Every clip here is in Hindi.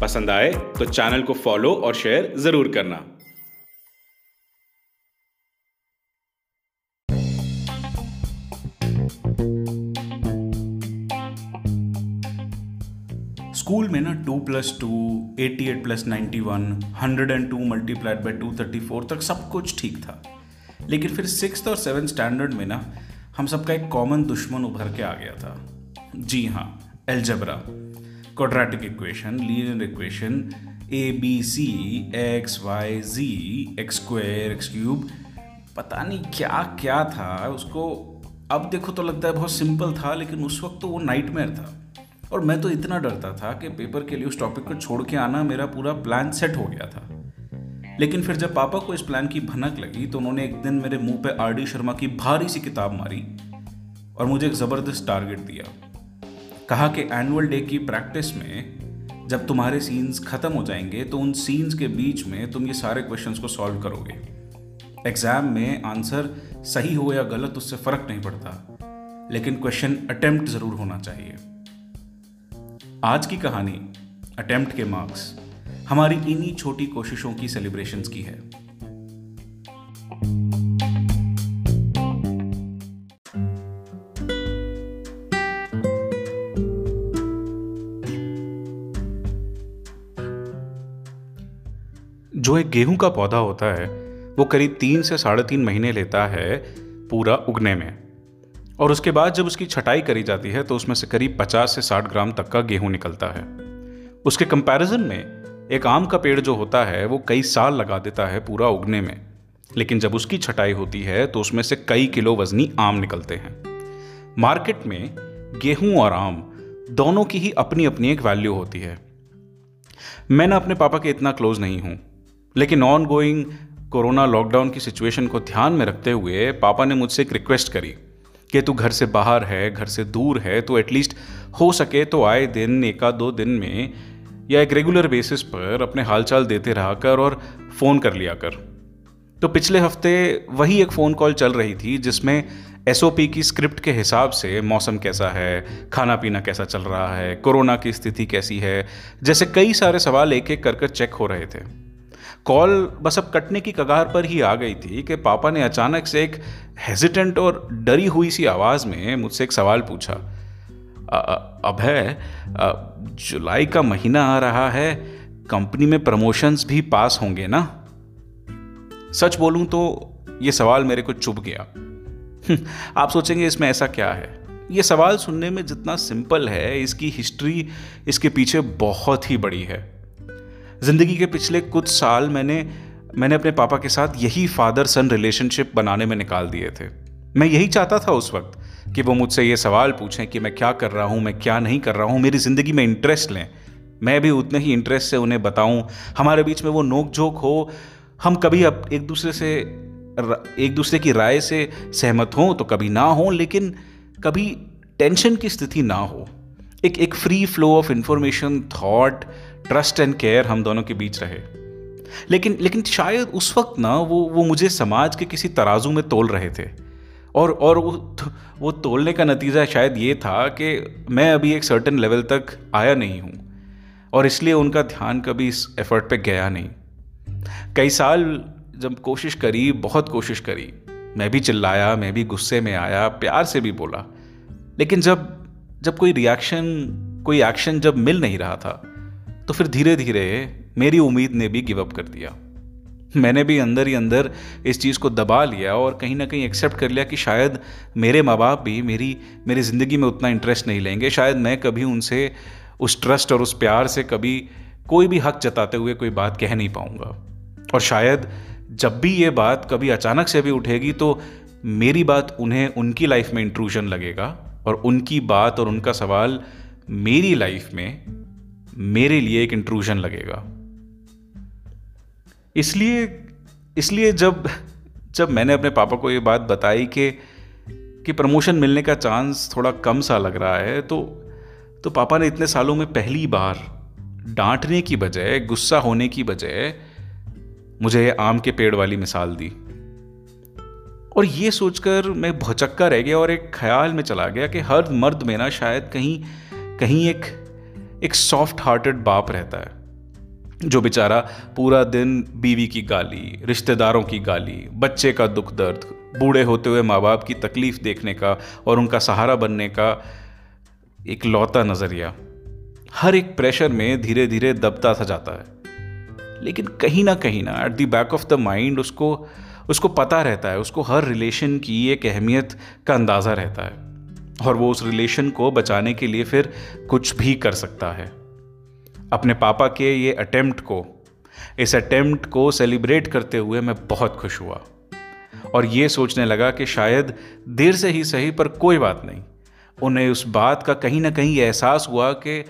पसंद आए तो चैनल को फॉलो और शेयर ज़रूर करना। स्कूल में ना two plus two, eighty eight plus ninety one, hundred and two multiplied by two thirty four तक सब कुछ ठीक था। लेकिन फिर सिक्स और सेवन स्टैंडर्ड में ना हम सबका एक कॉमन दुश्मन उभर के आ गया था। जी हाँ algebra. Quadratic equation, linear equation, a b c x y z x square x cube. पता नहीं क्या क्या था उसको अब देखो तो लगता है बहुत सिंपल था लेकिन उस वक्त तो वो नाइटमेयर था। और मैं तो इतना डरता था कि पेपर के लिए उस टॉपिक को छोड़ के आना मेरा पूरा प्लान सेट हो गया था। लेकिन फिर जब पापा को इस प्लान की भनक लगी तो उन्होंने एक दिन मेरे मुँह पे आर डी शर्मा की भारी सी किताब मारी और मुझे एक ज़बरदस्त टारगेट दिया। कहा कि एनुअल डे की प्रैक्टिस में जब तुम्हारे सीन्स खत्म हो जाएँगे तो उन सीन्स के बीच में तुम ये सारे क्वेश्चंस को सॉल्व करोगे। एग्ज़ाम में आंसर सही हो या गलत, उससे फ़र्क नहीं पड़ता। लेकिन क्वेश्चन अटेम्प्ट ज़रूर होना चाहिए। आज की कहानी अटेम्प्ट के मार्क्स हमारी इन्हीं छोटी कोशिशों की सेलिब्रेशंस की है। जो एक गेहूँ का पौधा होता है, वो करीब तीन से साढ़े तीन महीने लेता है पूरा उगने में। और उसके बाद जब उसकी छटाई करी जाती है तो उसमें से करीब 50 से 60 ग्राम तक का गेहूँ निकलता है। उसके कंपैरिजन में एक आम का पेड़ जो होता है, वो कई साल लगा देता है पूरा उगने में। लेकिन जब उसकी छटाई होती है तो उसमें से कई किलो वजनी आम निकलते हैं। मार्केट में गेहूँ और आम दोनों की ही अपनी अपनी एक वैल्यू होती है। मैं ना अपने पापा के इतना क्लोज नहीं हूँ। लेकिन ऑन गोइंग कोरोना लॉकडाउन की सिचुएशन को ध्यान में रखते हुए पापा ने मुझसे एक रिक्वेस्ट करी कि तू घर से बाहर है, घर से दूर है तो एटलीस्ट हो सके तो आए दिन, एक दो दिन में या एक रेगुलर बेसिस पर अपने हालचाल देते रहा कर और फ़ोन कर लिया कर। तो पिछले हफ़्ते वही एक फ़ोन कॉल चल रही थी जिसमें एसओपी की स्क्रिप्ट के हिसाब से मौसम कैसा है, खाना पीना कैसा चल रहा है कोरोना की स्थिति कैसी है, जैसे कई सारे सवाल एक एक कर कर चेक हो रहे थे। कॉल बस अब कटने की कगार पर ही आ गई थी कि पापा ने अचानक से एक हेजिटेंट और डरी हुई सी आवाज़ में मुझसे एक सवाल पूछा। अब है जुलाई का महीना आ रहा है कंपनी में प्रमोशंस भी पास होंगे ना? सच बोलूँ तो ये सवाल मेरे को चुभ गया। हम्म, आप सोचेंगे इसमें ऐसा क्या है? ये सवाल सुनने में जितना सिंपल है इसकी हिस्ट्री इसके पीछे बहुत ही बड़ी है। ज़िंदगी के पिछले कुछ साल मैंने मैंने अपने पापा के साथ यही फादर सन रिलेशनशिप बनाने में निकाल दिए थे। मैं यही चाहता था उस वक्त कि वो मुझसे ये सवाल पूछें कि मैं क्या कर रहा हूँ, मैं क्या नहीं कर रहा हूँ, मेरी ज़िंदगी में इंटरेस्ट लें। मैं भी उतने ही इंटरेस्ट से उन्हें बताऊँ, हमारे बीच में वो नोक झोंक हो, हम कभी अब एक दूसरे से एक दूसरे की राय से सहमत हों तो कभी ना हो, लेकिन कभी टेंशन की स्थिति ना हो। एक एक free flow of information thought trust and care हम दोनों के बीच रहे। लेकिन लेकिन शायद उस वक्त ना वो वो मुझे समाज के किसी तराजू में तोल रहे थे। और और वो वो तोलने का नतीजा शायद ये था कि मैं अभी एक सर्टन लेवल तक आया नहीं हूँ। और इसलिए उनका ध्यान कभी इस एफर्ट पे गया नहीं। कई साल जब कोशिश करी, बहुत कोशिश करी। मैं भी चिल्लाया, मैं भी गुस्से में आया, प्यार से भी बोला। लेकिन जब जब कोई रिएक्शन कोई एक्शन जब मिल नहीं रहा था तो फिर धीरे धीरे मेरी उम्मीद ने भी गिव अप कर दिया। मैंने भी अंदर ही अंदर इस चीज़ को दबा लिया और कहीं ना कहीं एक्सेप्ट कर लिया कि शायद मेरे माँ बाप भी मेरी मेरी ज़िंदगी में उतना इंटरेस्ट नहीं लेंगे। शायद मैं कभी उनसे, उस ट्रस्ट और उस प्यार से कभी कोई भी हक जताते हुए कोई बात कह नहीं पाऊँगा। और शायद जब भी ये बात कभी अचानक से भी उठेगी तो मेरी बात उन्हें, उनकी लाइफ में इंट्रूजन लगेगा। और उनकी बात और उनका सवाल मेरी लाइफ में मेरे लिए एक इंट्रूजन लगेगा। इसलिए इसलिए जब जब मैंने अपने पापा को ये बात बताई कि कि प्रमोशन मिलने का चांस थोड़ा कम सा लग रहा है तो तो पापा ने इतने सालों में पहली बार डांटने की बजाय, गुस्सा होने की बजाय मुझे आम के पेड़ वाली मिसाल दी। और ये सोचकर मैं भौचक्का रह गया और एक ख्याल में चला गया कि हर मर्द में ना शायद कहीं कहीं एक एक सॉफ्ट हार्टेड बाप रहता है, जो बेचारा पूरा दिन बीवी की गाली, रिश्तेदारों की गाली, बच्चे का दुख दर्द, बूढ़े होते हुए माँ बाप की तकलीफ़ देखने का और उनका सहारा बनने का एक लौता नज़रिया। हर एक प्रेशर में धीरे धीरे दबता सा जाता है। लेकिन कहीं ना कहीं ना at the back of the mind उसको उसको पता रहता है, उसको हर रिलेशन की एक अहमियत का अंदाज़ा रहता है और वो उस रिलेशन को बचाने के लिए फिर कुछ भी कर सकता है। अपने पापा के ये अटेम्प्ट को, इस अटेम्प्ट को सेलिब्रेट करते हुए मैं बहुत खुश हुआ और ये सोचने लगा कि शायद देर से ही सही, पर कोई बात नहीं। उन्हें उस बात का कहीं ना कहीं एहसास हुआ कि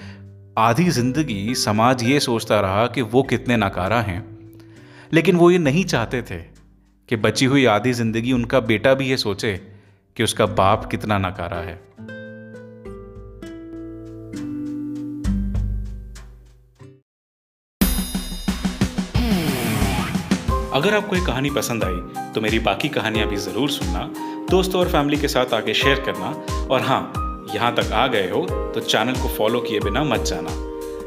आधी ज़िंदगी समाज ये सोचता रहा कि वो कितने नाकारा हैं। लेकिन वो ये नहीं चाहते थे। कि बची हुई आधी ज़िंदगी उनका बेटा भी ये सोचे कि उसका बाप कितना नकारा है। अगर आपको ये कहानी पसंद आई तो मेरी बाकी कहानियाँ भी ज़रूर सुनना, दोस्तों और फैमिली के साथ आगे शेयर करना, और हाँ यहाँ तक आ गए हो तो चैनल को फॉलो किए बिना मत जाना।